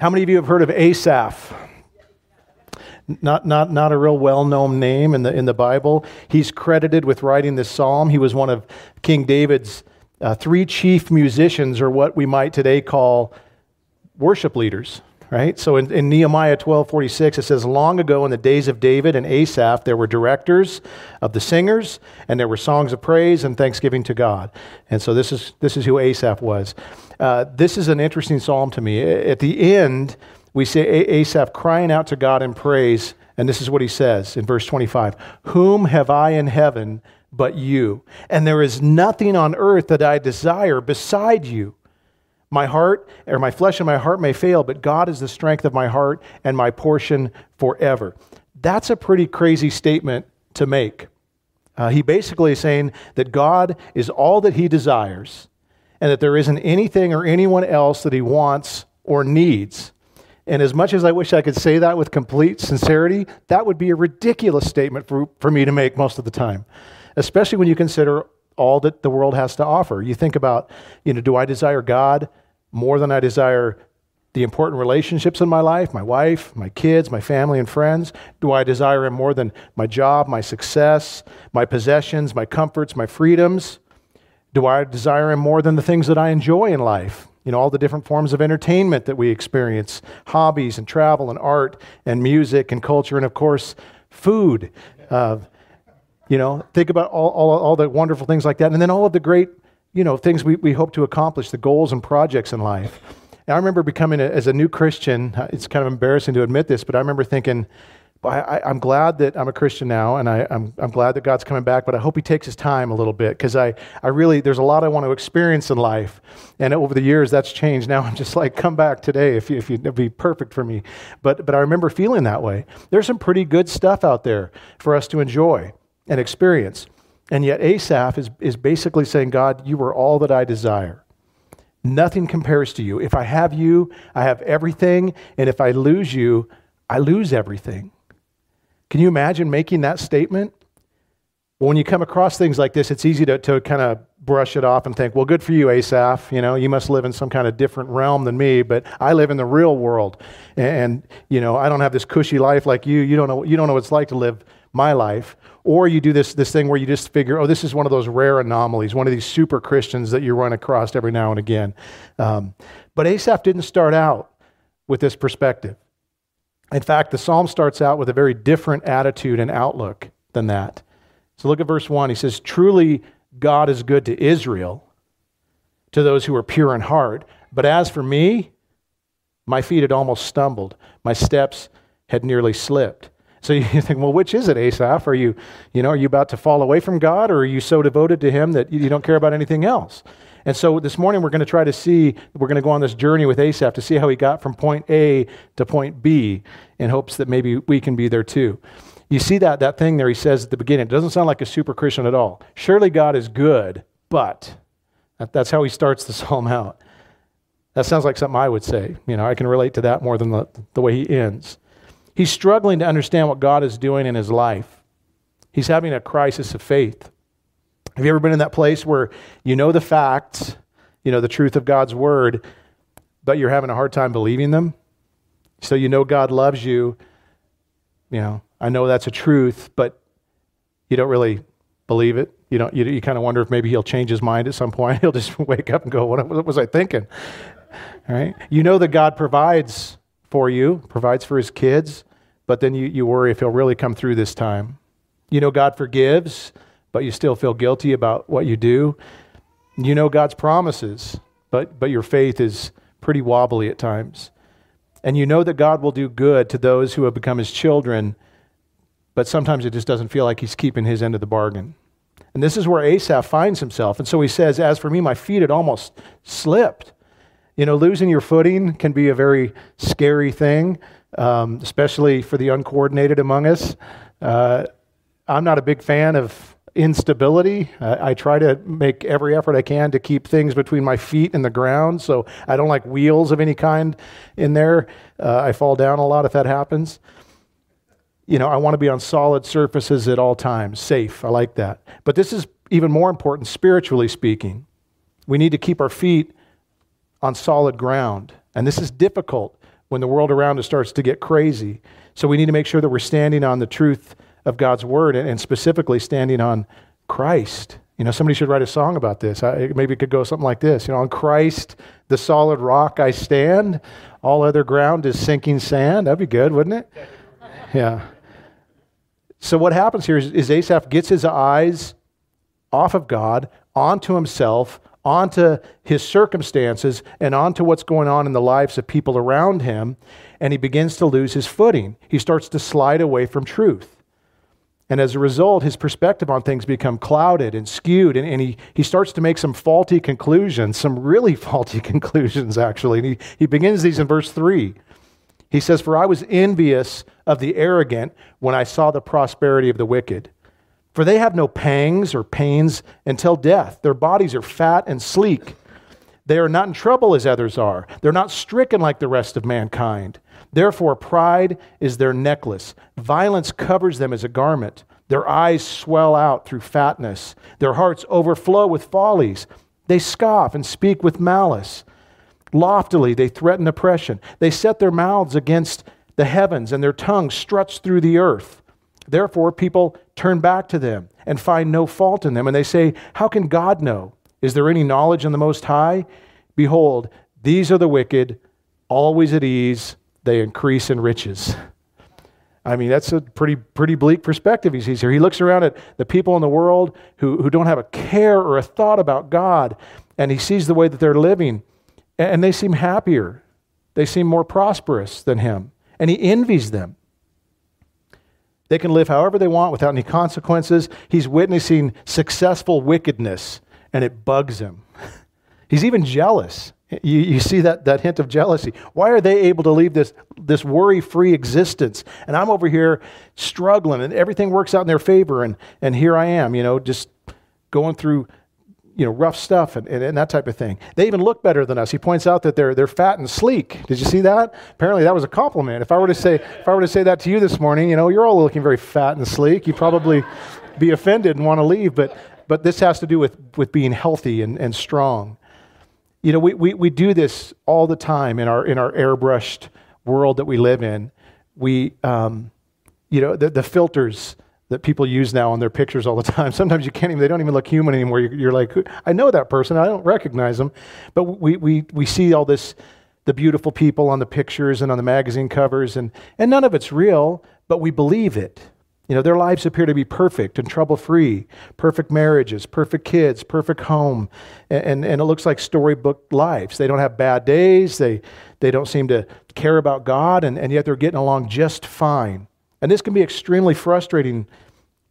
How many of you have heard of Asaph? Not, not, not a real well known name in the, in the Bible. He's credited with writing this psalm. He was one of King David's uh, three chief musicians, or what we might today call worship leaders right? So in, in, Nehemiah 12 46, it says, Long ago in the days of David and Asaph, there were directors of the singers, and there were songs of praise and thanksgiving to God. And so this is, this is who Asaph was. Uh, this is an interesting psalm to me. At the end, we see Asaph crying out to God in praise, and this is what he says in verse 25 Whom have I in heaven but you? And there is nothing on earth that I desire beside you. My heart, or my flesh and my heart may fail, but God is the strength of my heart and my portion forever. That's a pretty crazy statement to make. Uh, he basically is saying that God is all that he desires and that there isn't anything or anyone else that he wants or needs. And as much as I wish I could say that with complete sincerity, that would be a ridiculous statement for, for me to make most of the time, especially when you consider all that the world has to offer. You think about, you know, do I desire God more than I desire the important relationships in my life, my wife, my kids, my family, and friends? Do I desire Him more than my job, my success, my possessions, my comforts, my freedoms? Do I desire Him more than the things that I enjoy in life? You know, all the different forms of entertainment that we experience hobbies and travel and art and music and culture, and of course, food. Uh, you know, think about all, all, all the wonderful things like that. And then all of the great you know, things we, we hope to accomplish, the goals and projects in life. And I remember becoming, a, as a new Christian, uh, it's kind of embarrassing to admit this, but I remember thinking, I, am glad that I'm a Christian now, and I, am glad that God's coming back, but I hope He takes His time a little bit because I, I really, there's a lot I want to experience in life. And over the years, that's changed. Now I'm just like, come back today if, you, if you'd be perfect for me. But, but I remember feeling that way. There's some pretty good stuff out there for us to enjoy and experience. And yet, Asaph is, is basically saying, God, you are all that I desire. Nothing compares to you. If I have you, I have everything. And if I lose you, I lose everything. Can you imagine making that statement? Well, when you come across things like this, it's easy to, to kind of brush it off and think, well, good for you, Asaph. You know, you must live in some kind of different realm than me, but I live in the real world. And, you know, I don't have this cushy life like you. You don't know, you don't know what it's like to live my life. Or you do this, this thing where you just figure, oh, this is one of those rare anomalies, one of these super Christians that you run across every now and again. Um, but Asaph didn't start out with this perspective. In fact, the psalm starts out with a very different attitude and outlook than that. So look at verse 1. He says, Truly, God is good to Israel, to those who are pure in heart. But as for me, my feet had almost stumbled, my steps had nearly slipped. So you think, well, which is it, Asaph? Are you, you know, are you about to fall away from God, or are you so devoted to Him that you don't care about anything else? And so this morning we're going to try to see, we're going to go on this journey with Asaph to see how he got from point A to point B in hopes that maybe we can be there too. You see that, that thing there he says at the beginning. It doesn't sound like a super Christian at all. Surely God is good, but that, that's how he starts the psalm out. That sounds like something I would say. You know, I can relate to that more than the, the way he ends. He's struggling to understand what God is doing in his life. He's having a crisis of faith. Have you ever been in that place where you know the facts, you know the truth of God's word, but you're having a hard time believing them? So you know God loves you. You know, I know that's a truth, but you don't really believe it. You don't. You, you kind of wonder if maybe he'll change his mind at some point. He'll just wake up and go, "What, what was I thinking?" All right. You know that God provides for you, provides for his kids, but then you, you worry if he'll really come through this time. You know God forgives, but you still feel guilty about what you do. You know God's promises, but, but your faith is pretty wobbly at times. And you know that God will do good to those who have become his children, but sometimes it just doesn't feel like he's keeping his end of the bargain. And this is where Asaph finds himself. And so he says, As for me, my feet had almost slipped. You know, losing your footing can be a very scary thing, um, especially for the uncoordinated among us. Uh, I'm not a big fan of instability. I try to make every effort I can to keep things between my feet and the ground. So I don't like wheels of any kind in there. Uh, I fall down a lot if that happens. You know, I want to be on solid surfaces at all times, safe. I like that. But this is even more important spiritually speaking. We need to keep our feet on solid ground. And this is difficult, when the world around us starts to get crazy. So we need to make sure that we're standing on the truth of God's word and, and specifically standing on Christ. You know, somebody should write a song about this. I, maybe it could go something like this. You know, on Christ, the solid rock I stand. All other ground is sinking sand. That'd be good, wouldn't it? Yeah. So what happens here is, is Asaph gets his eyes off of God, onto himself, onto his circumstances, and onto what's going on in the lives of people around him, and he begins to lose his footing. He starts to slide away from truth. And as a result, his perspective on things become clouded and skewed, and, and he, he starts to make some faulty conclusions, some really faulty conclusions, actually. And he, he begins these in verse 3. He says, For I was envious of the arrogant when I saw the prosperity of the wicked. For they have no pangs or pains until death. Their bodies are fat and sleek. They are not in trouble as others are. They're not stricken like the rest of mankind. Therefore, pride is their necklace. Violence covers them as a garment. Their eyes swell out through fatness. Their hearts overflow with follies. They scoff and speak with malice. Loftily, they threaten oppression. They set their mouths against the heavens, and their tongue struts through the earth. Therefore, people turn back to them and find no fault in them. And they say, How can God know? Is there any knowledge in the Most High? Behold, these are the wicked, always at ease, they increase in riches. I mean, that's a pretty, pretty bleak perspective he sees here. He looks around at the people in the world who, who don't have a care or a thought about God, and he sees the way that they're living, and they seem happier. They seem more prosperous than him, and he envies them. They can live however they want without any consequences. He's witnessing successful wickedness, and it bugs him. He's even jealous. You, you see that, that hint of jealousy. Why are they able to leave this, this worry free existence? And I'm over here struggling, and everything works out in their favor. And, and here I am, you know, just going through you know, rough stuff and, and, and, that type of thing. They even look better than us. He points out that they're, they're fat and sleek. Did you see that? Apparently that was a compliment. If I were to say, if I were to say that to you this morning, you know, you're all looking very fat and sleek. You'd probably be offended and want to leave. But, but this has to do with, with being healthy and, and strong. You know, we, we, we do this all the time in our, in our airbrushed world that we live in. We, um, you know, the, the filters that people use now on their pictures all the time. Sometimes you can't even, they don't even look human anymore. You're, you're like, I know that person. I don't recognize them. But we, we, we see all this, the beautiful people on the pictures and on the magazine covers, and, and none of it's real, but we believe it. You know, their lives appear to be perfect and trouble free, perfect marriages, perfect kids, perfect home. And, and, and, it looks like storybook lives. They don't have bad days, they, they don't seem to care about God, and, and yet they're getting along just fine. And this can be extremely frustrating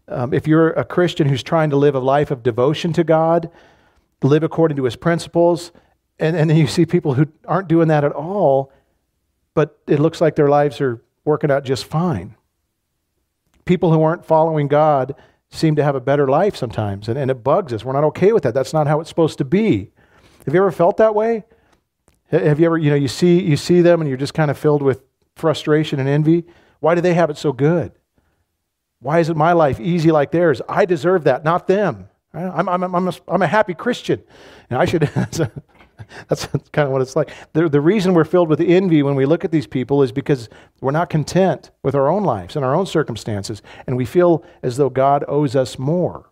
um, if you're a Christian who's trying to live a life of devotion to God, live according to his principles, and, and then you see people who aren't doing that at all, but it looks like their lives are working out just fine people who aren't following God seem to have a better life sometimes, and, and it bugs us. We're not okay with that. That's not how it's supposed to be. Have you ever felt that way? Have you ever, you know, you see, you see them and you're just kind of filled with frustration and envy? Why do they have it so good? Why isn't my life easy like theirs? I deserve that, not them. I'm, I'm, I'm, a, I'm a happy Christian. And I should, That's kind of what it's like. The, the reason we're filled with envy when we look at these people is because we're not content with our own lives and our own circumstances, and we feel as though God owes us more.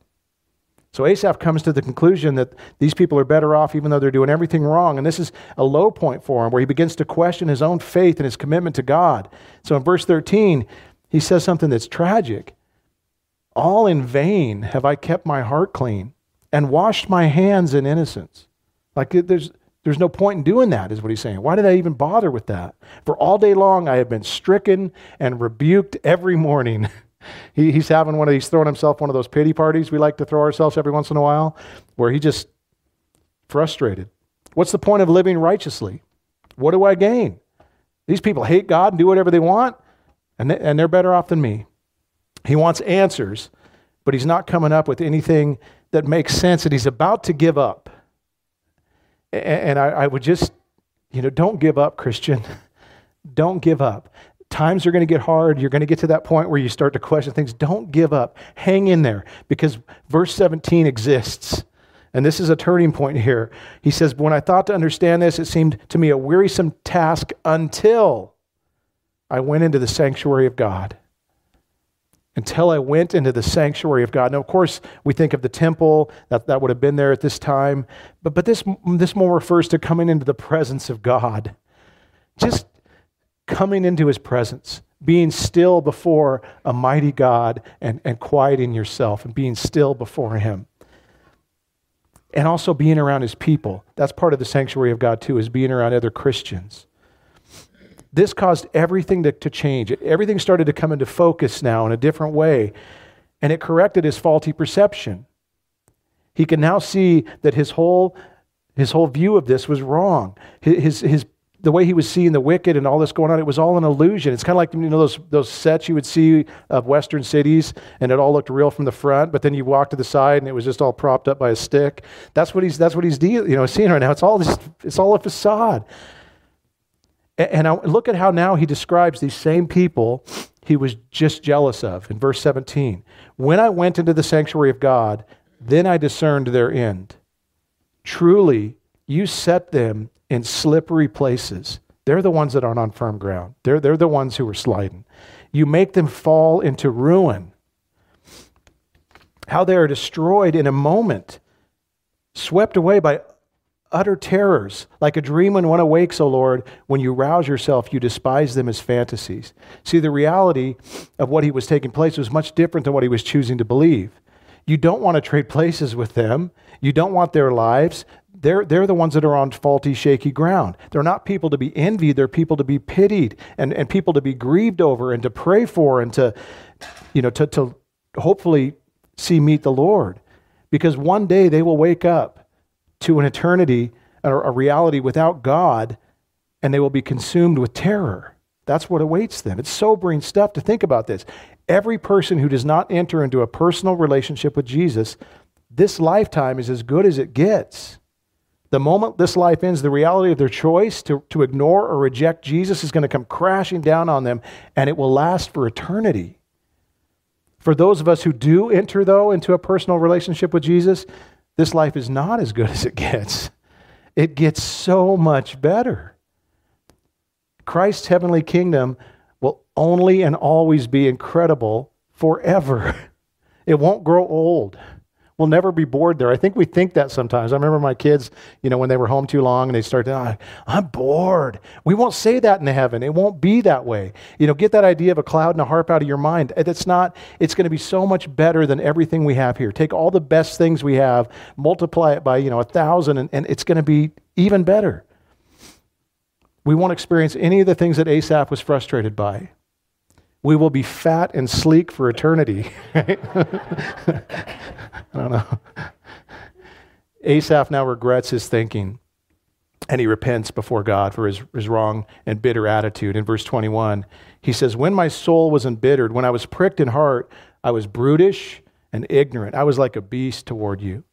So Asaph comes to the conclusion that these people are better off even though they're doing everything wrong. And this is a low point for him where he begins to question his own faith and his commitment to God. So in verse 13, he says something that's tragic. All in vain have I kept my heart clean and washed my hands in innocence. Like there's, there's no point in doing that, is what he's saying. Why did I even bother with that? For all day long, I have been stricken and rebuked every morning. he, he's having one of these, throwing himself one of those pity parties we like to throw ourselves every once in a while, where he just frustrated. What's the point of living righteously? What do I gain? These people hate God and do whatever they want, and, they, and they're better off than me. He wants answers, but he's not coming up with anything that makes sense, and he's about to give up. And I, I would just, you know, don't give up, Christian. don't give up. Times are going to get hard. You're going to get to that point where you start to question things. Don't give up. Hang in there because verse 17 exists. And this is a turning point here. He says, When I thought to understand this, it seemed to me a wearisome task until I went into the sanctuary of God. Until I went into the sanctuary of God. Now, of course, we think of the temple, that, that would have been there at this time. But, but this, this more refers to coming into the presence of God. Just coming into his presence, being still before a mighty God and, and quieting yourself and being still before him. And also being around his people. That's part of the sanctuary of God, too, is being around other Christians. This caused everything to, to change. Everything started to come into focus now in a different way, and it corrected his faulty perception. He can now see that his whole, his whole view of this was wrong. His, his, the way he was seeing the wicked and all this going on, it was all an illusion. It's kind of like you know those those sets you would see of Western cities, and it all looked real from the front, but then you walk to the side and it was just all propped up by a stick. That's what he's that's what he's dealing, you know seeing right now. It's all this, it's all a facade. And I look at how now he describes these same people he was just jealous of in verse 17. When I went into the sanctuary of God, then I discerned their end. Truly, you set them in slippery places. They're the ones that aren't on firm ground. They're, they're the ones who are sliding. You make them fall into ruin. How they are destroyed in a moment, swept away by utter terrors, like a dream when one awakes, O Lord. When you rouse yourself, you despise them as fantasies. See, the reality of what he was taking place was much different than what he was choosing to believe. You don't want to trade places with them. You don't want their lives. They're, they're the ones that are on faulty, shaky ground. They're not people to be envied. They're people to be pitied and, and people to be grieved over and to pray for and to, you know, to, to hopefully see meet the Lord. Because one day they will wake up to an eternity, or a reality without God, and they will be consumed with terror. That's what awaits them. It's sobering stuff to think about this. Every person who does not enter into a personal relationship with Jesus, this lifetime is as good as it gets. The moment this life ends, the reality of their choice to, to ignore or reject Jesus is going to come crashing down on them, and it will last for eternity. For those of us who do enter, though, into a personal relationship with Jesus, this life is not as good as it gets. It gets so much better. Christ's heavenly kingdom will only and always be incredible forever. It won't grow old. We'll never be bored there. I think we think that sometimes. I remember my kids, you know, when they were home too long and they started, oh, ah, I'm bored. We won't say that in heaven. It won't be that way. You know, get that idea of a cloud and a harp out of your mind. It's not, it's going to be so much better than everything we have here. Take all the best things we have, multiply it by, you know, a thousand, and, and it's going to be even better. We won't experience any of the things that Asaph was frustrated by we will be fat and sleek for eternity. I don't know. Asaph now regrets his thinking and he repents before God for his, his wrong and bitter attitude. In verse 21, he says, When my soul was embittered, when I was pricked in heart, I was brutish and ignorant. I was like a beast toward you.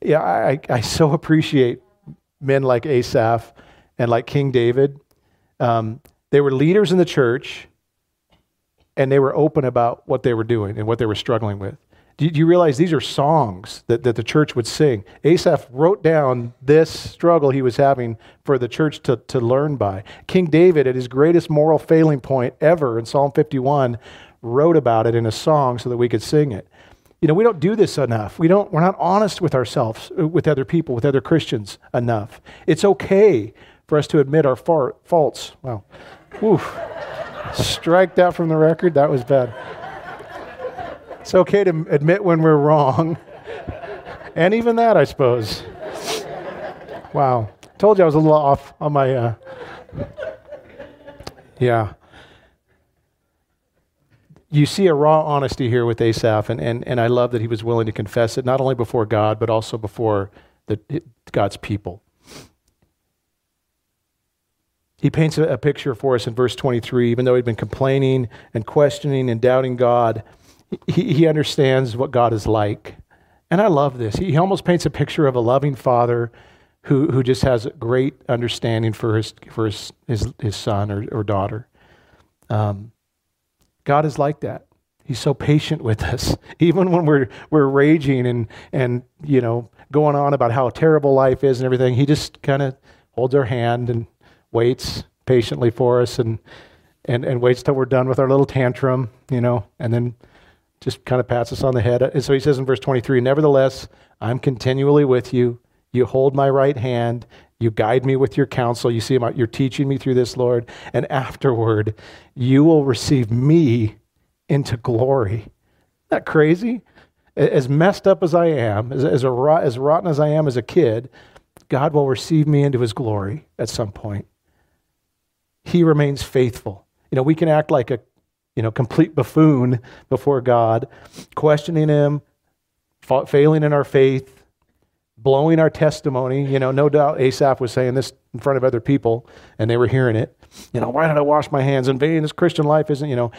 Yeah, I, I so appreciate men like Asaph and like King David. Um, they were leaders in the church and they were open about what they were doing and what they were struggling with. Do you realize these are songs that, that the church would sing? Asaph wrote down this struggle he was having for the church to, to learn by. King David, at his greatest moral failing point ever in Psalm 51, wrote about it in a song so that we could sing it. You know, we don't do this enough. We don't, we're not honest with ourselves, uh, with other people, with other Christians enough. It's okay for us to admit our far, faults. Wow. Oof. Strike that from the record. That was bad. It's okay to admit when we're wrong. And even that, I suppose. Wow. Told you I was a little off on my. Uh, yeah. You see a raw honesty here with Asaph, and, and, and I love that he was willing to confess it, not only before God, but also before the, God's people. He paints a, picture for us in verse 23. Even though he'd been complaining and questioning and doubting God, he, he understands what God is like. And I love this. He, he almost paints a picture of a loving father who, who just has a great understanding for his, for his, his, his son or, or daughter. Um, God is like that. He's so patient with us. Even when we're, we're raging and, and, you know, going on about how terrible life is and everything, he just kind of holds our hand and waits patiently for us. And and, and waits till we're done with our little tantrum, you know, and then just kind of pats us on the head. And so he says in verse 23 Nevertheless, I'm continually with you. You hold my right hand. You guide me with your counsel. You see, you're teaching me through this, Lord. And afterward, you will receive me into glory. Isn't that crazy? As messed up as I am, as, as, a, as rotten as I am as a kid, God will receive me into his glory at some point. He remains faithful. You know, we can act like a you know, complete buffoon before God, questioning him, failing in our faith, blowing our testimony. You know, no doubt Asaph was saying this in front of other people and they were hearing it. You know, why did I wash my hands in vain? This Christian life isn't, you know,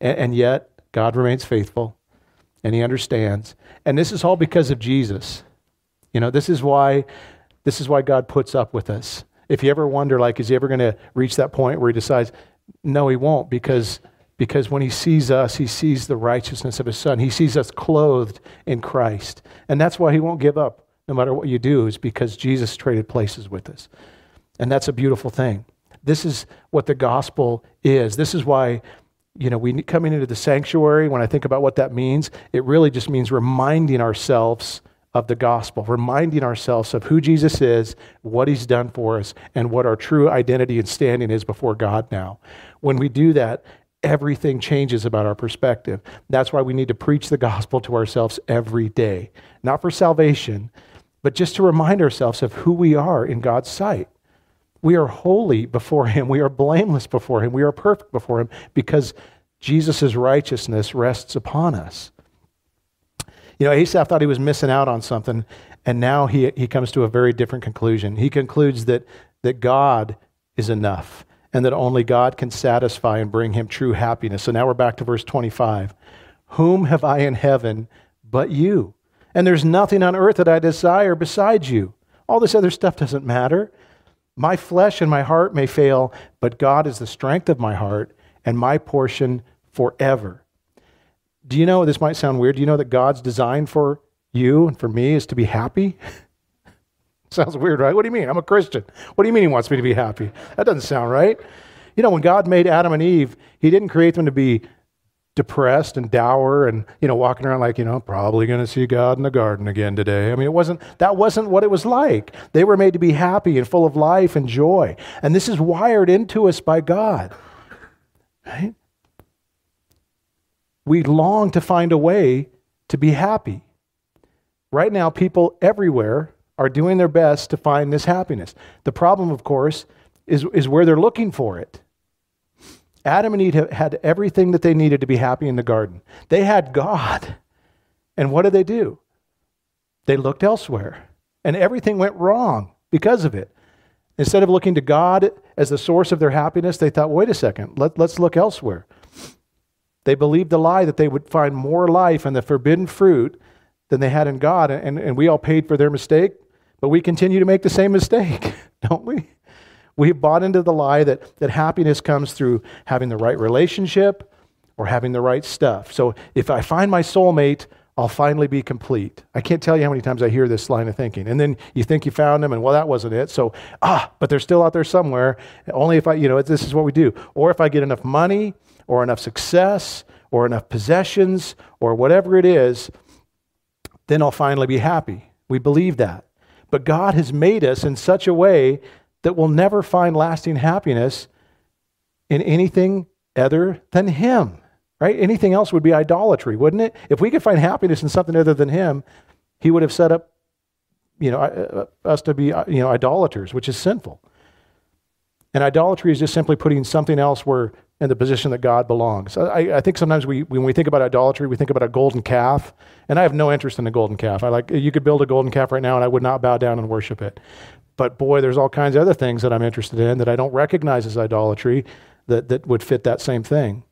and, and yet God remains faithful and he understands. And this is all because of Jesus. You know, this is why this is why God puts up with us. If you ever wonder like is he ever going to reach that point where he decides no he won't because because when he sees us, he sees the righteousness of his son. He sees us clothed in Christ. And that's why he won't give up no matter what you do, is because Jesus traded places with us. And that's a beautiful thing. This is what the gospel is. This is why, you know, we coming into the sanctuary, when I think about what that means, it really just means reminding ourselves of the gospel, reminding ourselves of who Jesus is, what he's done for us, and what our true identity and standing is before God now. When we do that, everything changes about our perspective. That's why we need to preach the gospel to ourselves every day, not for salvation, but just to remind ourselves of who we are in God's sight. We are holy before Him, we are blameless before Him, we are perfect before Him because Jesus' righteousness rests upon us. You know, Asaph thought he was missing out on something, and now he, he comes to a very different conclusion. He concludes that, that God is enough and that only God can satisfy and bring him true happiness. So now we're back to verse 25. Whom have I in heaven but you? And there's nothing on earth that I desire besides you. All this other stuff doesn't matter. My flesh and my heart may fail, but God is the strength of my heart and my portion forever. Do you know, this might sound weird, do you know that God's design for you and for me is to be happy? Sounds weird, right? What do you mean? I'm a Christian. What do you mean he wants me to be happy? That doesn't sound right. You know, when God made Adam and Eve, he didn't create them to be depressed and dour and you know walking around like you know probably going to see god in the garden again today i mean it wasn't that wasn't what it was like they were made to be happy and full of life and joy and this is wired into us by god right we long to find a way to be happy right now people everywhere are doing their best to find this happiness. The problem, of course, is, is where they're looking for it. Adam and Eve had everything that they needed to be happy in the garden. They had God. And what did they do? They looked elsewhere. And everything went wrong because of it. Instead of looking to God as the source of their happiness, they thought, wait a second, let, let's look elsewhere. They believed the lie that they would find more life in the forbidden fruit than they had in God. And, and we all paid for their mistake. But we continue to make the same mistake, don't we? We've bought into the lie that, that happiness comes through having the right relationship or having the right stuff. So if I find my soulmate, I'll finally be complete. I can't tell you how many times I hear this line of thinking. And then you think you found them, and well, that wasn't it. So, ah, but they're still out there somewhere. Only if I, you know, this is what we do. Or if I get enough money, or enough success, or enough possessions, or whatever it is, then I'll finally be happy. We believe that. But God has made us in such a way that we'll never find lasting happiness in anything other than Him, right? Anything else would be idolatry, wouldn't it? If we could find happiness in something other than Him, He would have set up, you know, uh, us to be, uh, you know, idolaters, which is sinful. And idolatry is just simply putting something else where in the position that God belongs. I, I, think sometimes we, when we think about idolatry, we think about a golden calf, and I have no interest in a golden calf. I like you could build a golden calf right now, and I would not bow down and worship it. But boy, there's all kinds of other things that I'm interested in that I don't recognize as idolatry that, that would fit that same thing.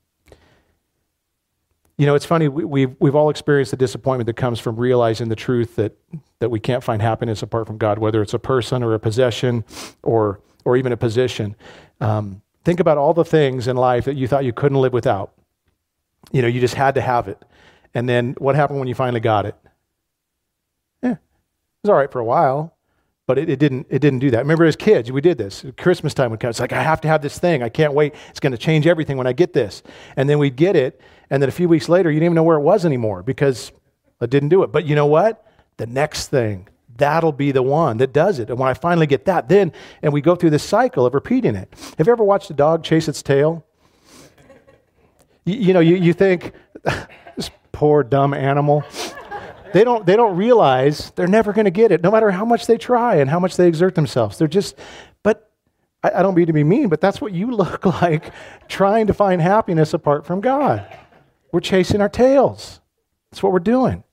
You know, it's funny, we, we've, we've all experienced the disappointment that comes from realizing the truth that, that we can't find happiness apart from God, whether it's a person or a possession or, or even a position. Um, Think about all the things in life that you thought you couldn't live without. You know, you just had to have it. And then what happened when you finally got it? Yeah, it was all right for a while. But it, it, didn't, it didn't do that. Remember, as kids, we did this. Christmas time would come. It's like, I have to have this thing. I can't wait. It's going to change everything when I get this. And then we'd get it. And then a few weeks later, you didn't even know where it was anymore because it didn't do it. But you know what? The next thing, that'll be the one that does it. And when I finally get that, then, and we go through this cycle of repeating it. Have you ever watched a dog chase its tail? you, you know, you, you think, this poor dumb animal. They don't, they don't realize they're never going to get it, no matter how much they try and how much they exert themselves. They're just, but I, I don't mean to be mean, but that's what you look like trying to find happiness apart from God. We're chasing our tails. That's what we're doing.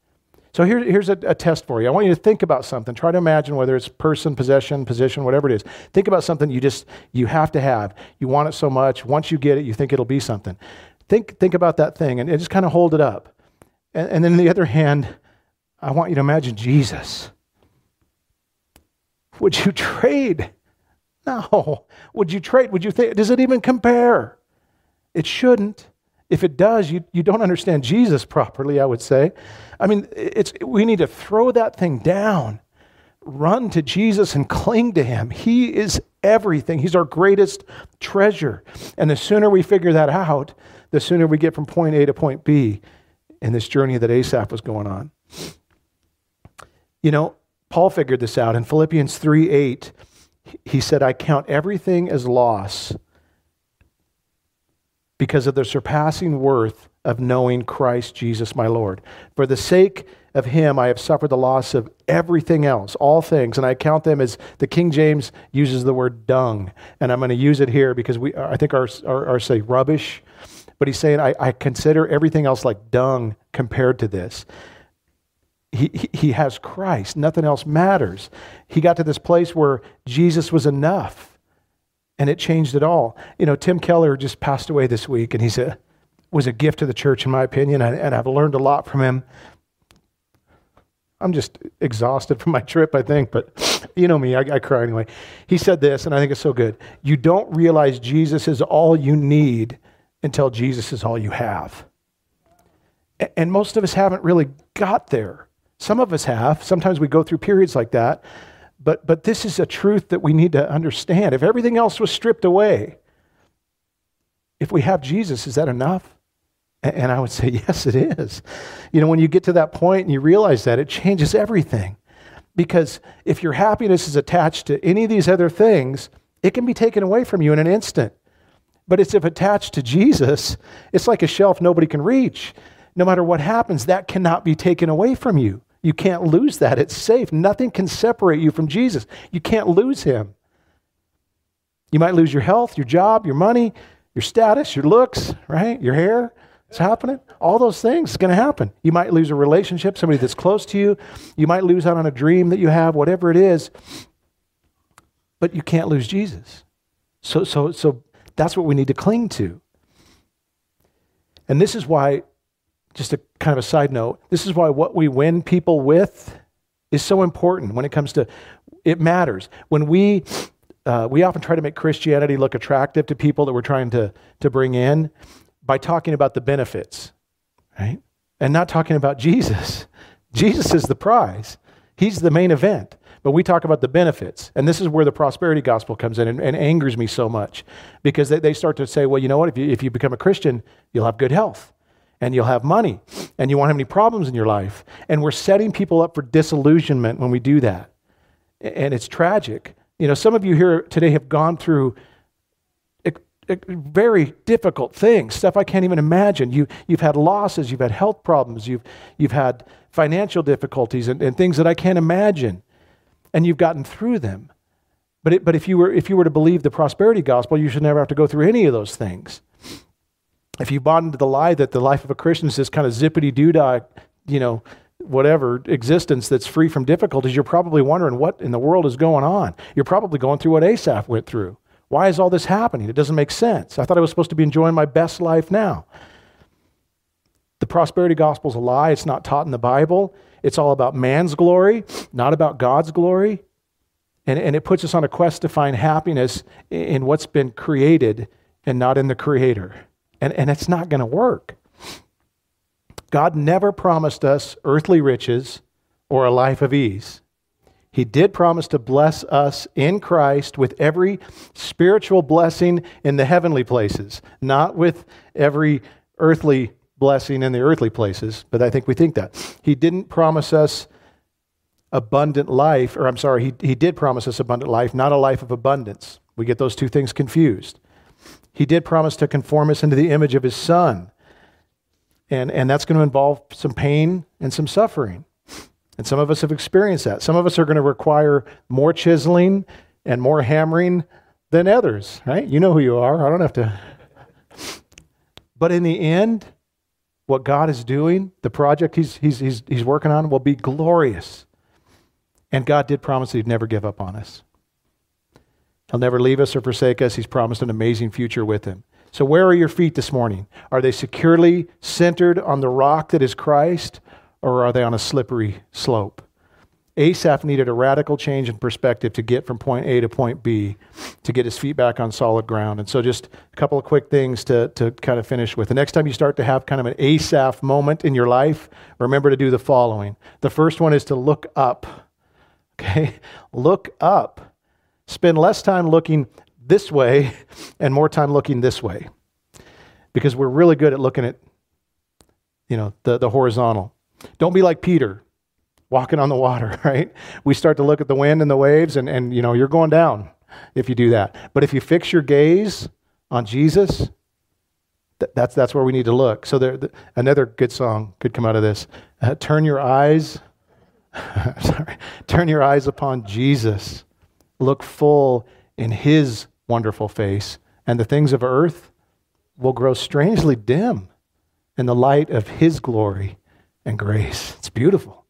So here, here's a, a, test for you. I want you to think about something. Try to imagine whether it's person, possession, position, whatever it is. Think about something you just you have to have. You want it so much. Once you get it, you think it'll be something. Think think about that thing and, and just kind of hold it up. And, and then on the other hand, I want you to imagine Jesus. Would you trade? No. Would you trade? Would you think? Does it even compare? It shouldn't. If it does, you, you don't understand Jesus properly, I would say. I mean, it's, we need to throw that thing down, run to Jesus and cling to him. He is everything, He's our greatest treasure. And the sooner we figure that out, the sooner we get from point A to point B in this journey that Asaph was going on. You know, Paul figured this out in Philippians 3 8. He said, I count everything as loss because of the surpassing worth of knowing Christ Jesus my Lord. For the sake of him, I have suffered the loss of everything else, all things, and I count them as the King James uses the word dung. And I'm going to use it here because we, I think our, our, say rubbish, but he's saying, I, I consider everything else like dung compared to this. He, he, he has Christ, nothing else matters. He got to this place where Jesus was enough and it changed it all. You know, Tim Keller just passed away this week, and he's a was a gift to the church, in my opinion, and, and I've learned a lot from him. I'm just exhausted from my trip, I think, but you know me, I, I cry anyway. He said this, and I think it's so good. You don't realize Jesus is all you need until Jesus is all you have. And most of us haven't really got there. Some of us have. Sometimes we go through periods like that. But, but this is a truth that we need to understand. If everything else was stripped away, if we have Jesus, is that enough? And I would say, yes, it is. You know, when you get to that point and you realize that, it changes everything. Because if your happiness is attached to any of these other things, it can be taken away from you in an instant. But it's if attached to Jesus, it's like a shelf nobody can reach. No matter what happens, that cannot be taken away from you. You can't lose that. It's safe. Nothing can separate you from Jesus. You can't lose him. You might lose your health, your job, your money, your status, your looks, right? Your hair. It's happening. All those things is going to happen. You might lose a relationship, somebody that's close to you. You might lose out on a dream that you have, whatever it is. But you can't lose Jesus. So, so, so that's what we need to cling to. And this is why just a kind of a side note, this is why what we win people with is so important when it comes to it matters. When we uh, we often try to make Christianity look attractive to people that we're trying to, to bring in by talking about the benefits, right? And not talking about Jesus. Jesus is the prize, He's the main event. But we talk about the benefits. And this is where the prosperity gospel comes in and, and angers me so much because they, they start to say, well, you know what? If you, if you become a Christian, you'll have good health and you'll have money and you won't have any problems in your life. And we're setting people up for disillusionment when we do that. And it's tragic. You know, some of you here today have gone through Uh, very difficult things, stuff I can't even imagine. You, you've had losses, you've had health problems, you've, you've had financial difficulties and, and things that I can't imagine. And you've gotten through them. But, it, but if, you were, if you were to believe the prosperity gospel, you should never have to go through any of those things if you bought into the lie that the life of a Christian is this kind of zippity doo dah, you know, whatever existence that's free from difficulties, you're probably wondering what in the world is going on. You're probably going through what Asaph went through. Why is all this happening? It doesn't make sense. I thought I was supposed to be enjoying my best life now. The prosperity gospel is a lie. It's not taught in the Bible. It's all about man's glory, not about God's glory. And, and it puts us on a quest to find happiness in what's been created and not in the Creator. And, and it's not going to work. God never promised us earthly riches or a life of ease. He did promise to bless us in Christ with every spiritual blessing in the heavenly places, not with every earthly blessing in the earthly places, but I think we think that. He didn't promise us abundant life, or I'm sorry, he, he did promise us abundant life, not a life of abundance. We get those two things confused. He did promise to conform us into the image of his son. And, and that's going to involve some pain and some suffering. And some of us have experienced that. Some of us are going to require more chiseling and more hammering than others, right? You know who you are. I don't have to. But in the end, what God is doing, the project he's, he's, he's, he's working on, will be glorious. And God did promise that He'd never give up on us. He'll never leave us or forsake us. He's promised an amazing future with Him. So, where are your feet this morning? Are they securely centered on the rock that is Christ, or are they on a slippery slope? Asaph needed a radical change in perspective to get from point A to point B, to get his feet back on solid ground. And so, just a couple of quick things to, to kind of finish with. The next time you start to have kind of an Asaph moment in your life, remember to do the following. The first one is to look up. Okay? Look up. Spend less time looking this way and more time looking this way. Because we're really good at looking at, you know, the, the horizontal. Don't be like Peter walking on the water, right? We start to look at the wind and the waves, and, and you know, you're going down if you do that. But if you fix your gaze on Jesus, th- that's, that's where we need to look. So there, th- another good song could come out of this. Uh, turn your eyes, sorry, turn your eyes upon Jesus. Look full in his wonderful face, and the things of earth will grow strangely dim in the light of his glory and grace. It's beautiful.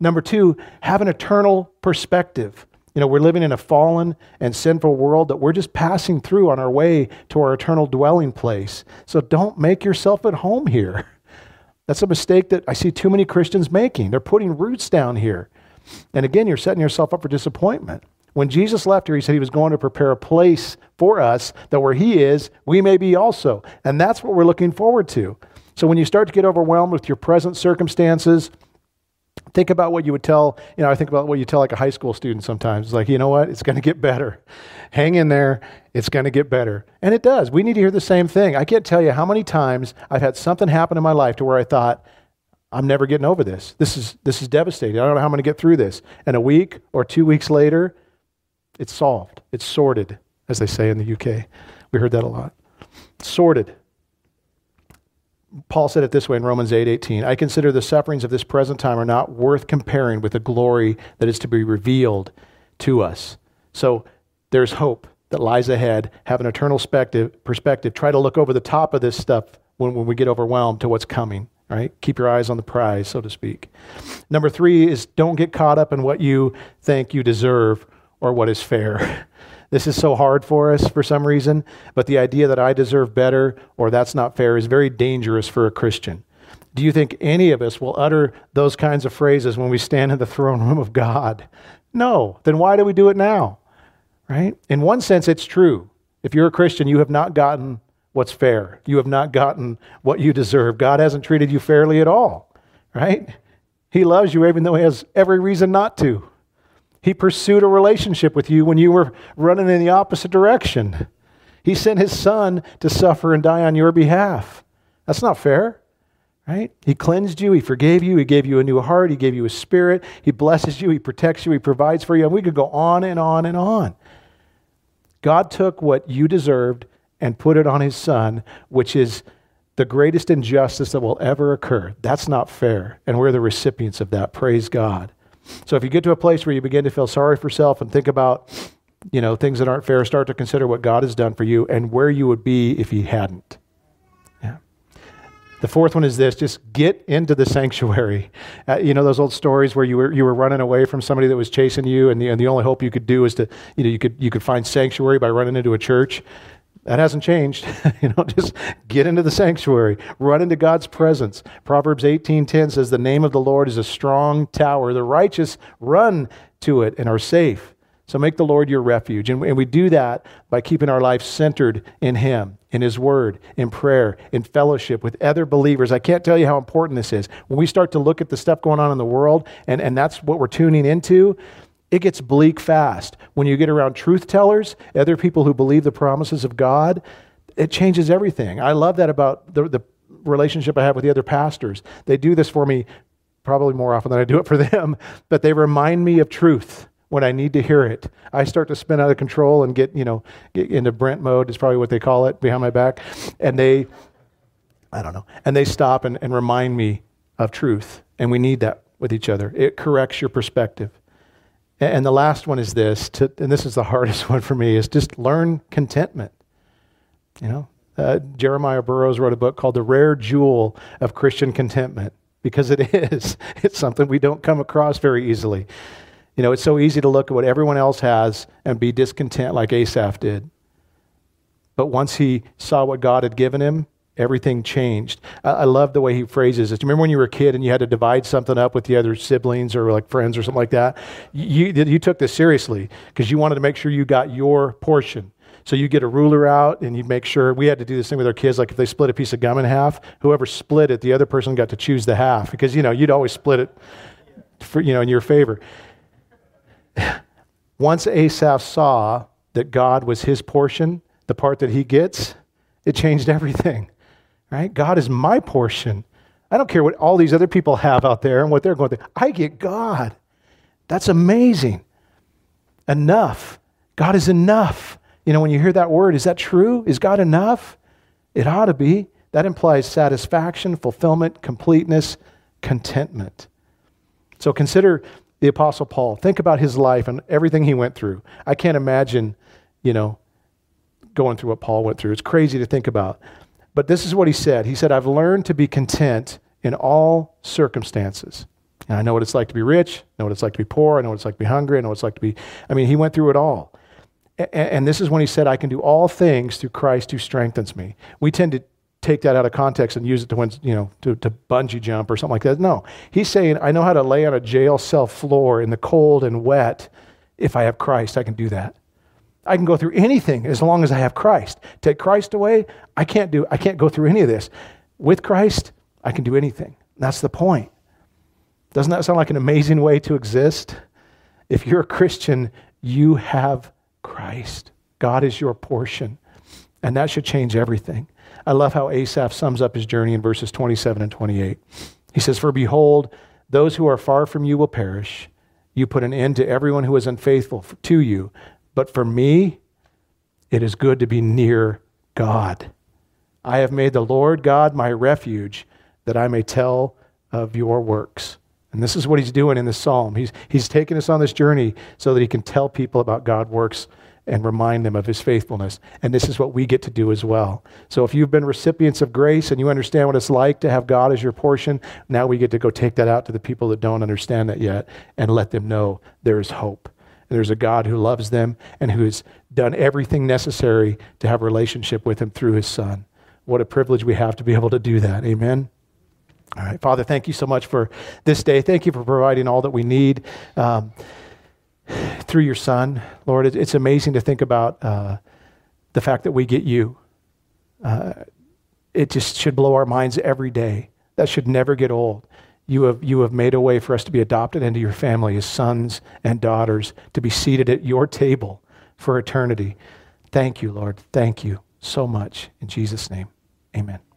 Number two, have an eternal perspective. You know, we're living in a fallen and sinful world that we're just passing through on our way to our eternal dwelling place. So don't make yourself at home here. That's a mistake that I see too many Christians making. They're putting roots down here. And again, you're setting yourself up for disappointment. When Jesus left here, he said he was going to prepare a place for us that where he is, we may be also. And that's what we're looking forward to. So when you start to get overwhelmed with your present circumstances, think about what you would tell, you know, I think about what you tell like a high school student sometimes. It's like, you know what? It's going to get better. Hang in there. It's going to get better. And it does. We need to hear the same thing. I can't tell you how many times I've had something happen in my life to where I thought, I'm never getting over this. This is, this is devastating. I don't know how I'm going to get through this. And a week or two weeks later, it's solved. It's sorted, as they say in the UK. We heard that a lot. Sorted. Paul said it this way in Romans 8 18. I consider the sufferings of this present time are not worth comparing with the glory that is to be revealed to us. So there's hope that lies ahead. Have an eternal perspective. perspective. Try to look over the top of this stuff when, when we get overwhelmed to what's coming, right? Keep your eyes on the prize, so to speak. Number three is don't get caught up in what you think you deserve or what is fair. This is so hard for us for some reason, but the idea that I deserve better or that's not fair is very dangerous for a Christian. Do you think any of us will utter those kinds of phrases when we stand in the throne room of God? No. Then why do we do it now? Right? In one sense, it's true. If you're a Christian, you have not gotten what's fair. You have not gotten what you deserve. God hasn't treated you fairly at all. Right? He loves you even though he has every reason not to. He pursued a relationship with you when you were running in the opposite direction. He sent his son to suffer and die on your behalf. That's not fair, right? He cleansed you, he forgave you, he gave you a new heart, he gave you a spirit, he blesses you, he protects you, he provides for you, and we could go on and on and on. God took what you deserved and put it on his son, which is the greatest injustice that will ever occur. That's not fair, and we're the recipients of that. Praise God. So if you get to a place where you begin to feel sorry for self and think about, you know, things that aren't fair, start to consider what God has done for you and where you would be if he hadn't. Yeah. The fourth one is this: just get into the sanctuary. Uh, you know those old stories where you were you were running away from somebody that was chasing you, and the, and the only hope you could do is to you know you could you could find sanctuary by running into a church. That hasn't changed. you know, just get into the sanctuary, run into God's presence. Proverbs 18:10 says the name of the Lord is a strong tower. The righteous run to it and are safe. So make the Lord your refuge. And, we do that by keeping our life centered in Him, in His Word, in prayer, in fellowship with other believers. I can't tell you how important this is. When we start to look at the stuff going on in the world, and, and that's what we're tuning into, it gets bleak fast. When you get around truth tellers, other people who believe the promises of God, it changes everything. I love that about the, the relationship I have with the other pastors. They do this for me probably more often than I do it for them, but they remind me of truth when I need to hear it. I start to spin out of control and get, you know, get into Brent mode is probably what they call it behind my back. And they, I don't know, and they stop and, and remind me of truth. And we need that with each other. It corrects your perspective. And the last one is this, to, and this is the hardest one for me, is just learn contentment. You know, uh, Jeremiah Burroughs wrote a book called The Rare Jewel of Christian Contentment because it is. It's something we don't come across very easily. You know, it's so easy to look at what everyone else has and be discontent like Asaph did. But once he saw what God had given him, everything changed. I, I love the way he phrases it. Do you remember when you were a kid and you had to divide something up with the other siblings or like friends or something like that? You, you took this seriously because you wanted to make sure you got your portion. So you get a ruler out and you make sure we had to do this thing with our kids. Like if they split a piece of gum in half, whoever split it, the other person got to choose the half because you know you'd always split it for you know in your favor. Once Asaph saw that God was his portion, the part that he gets, it changed everything. Right? God is my portion. I don't care what all these other people have out there and what they're going through. I get God. That's amazing. Enough. God is enough. You know, when you hear that word, is that true? Is God enough? It ought to be. That implies satisfaction, fulfillment, completeness, contentment. So consider the Apostle Paul. Think about his life and everything he went through. I can't imagine, you know, going through what Paul went through. It's crazy to think about. But this is what he said He said, I've learned to be content in all circumstances. And I know what it's like to be rich, I know what it's like to be poor, I know what it's like to be hungry, I know what it's like to be. I mean, he went through it all. And this is when he said, I can do all things through Christ who strengthens me. We tend to take that out of context and use it to, when, you know, to, to bungee jump or something like that. No, he's saying, I know how to lay on a jail cell floor in the cold and wet. If I have Christ, I can do that. I can go through anything as long as I have Christ. Take Christ away, I can't do I can't go through any of this. With Christ, I can do anything. That's the point. Doesn't that sound like an amazing way to exist? If you're a Christian, you have Christ. God is your portion. And that should change everything. I love how Asaph sums up his journey in verses 27 and 28. He says, For behold, those who are far from you will perish. You put an end to everyone who is unfaithful to you. But for me, it is good to be near God. I have made the Lord God my refuge, that I may tell of your works. And this is what he's doing in this psalm. He's, he's taking us on this journey so that he can tell people about God's works and remind them of his faithfulness. And this is what we get to do as well. So if you've been recipients of grace and you understand what it's like to have God as your portion, now we get to go take that out to the people that don't understand that yet and let them know there is hope. There's a God who loves them and who has done everything necessary to have a relationship with him through his son. What a privilege we have to be able to do that. Amen. All right, Father, thank you so much for this day. Thank you for providing all that we need um, through your Son. Lord, it, it's amazing to think about uh, the fact that we get you. Uh, it just should blow our minds every day. That should never get old. You have, you have made a way for us to be adopted into your family as sons and daughters, to be seated at your table for eternity. Thank you, Lord. Thank you so much. In Jesus' name, amen.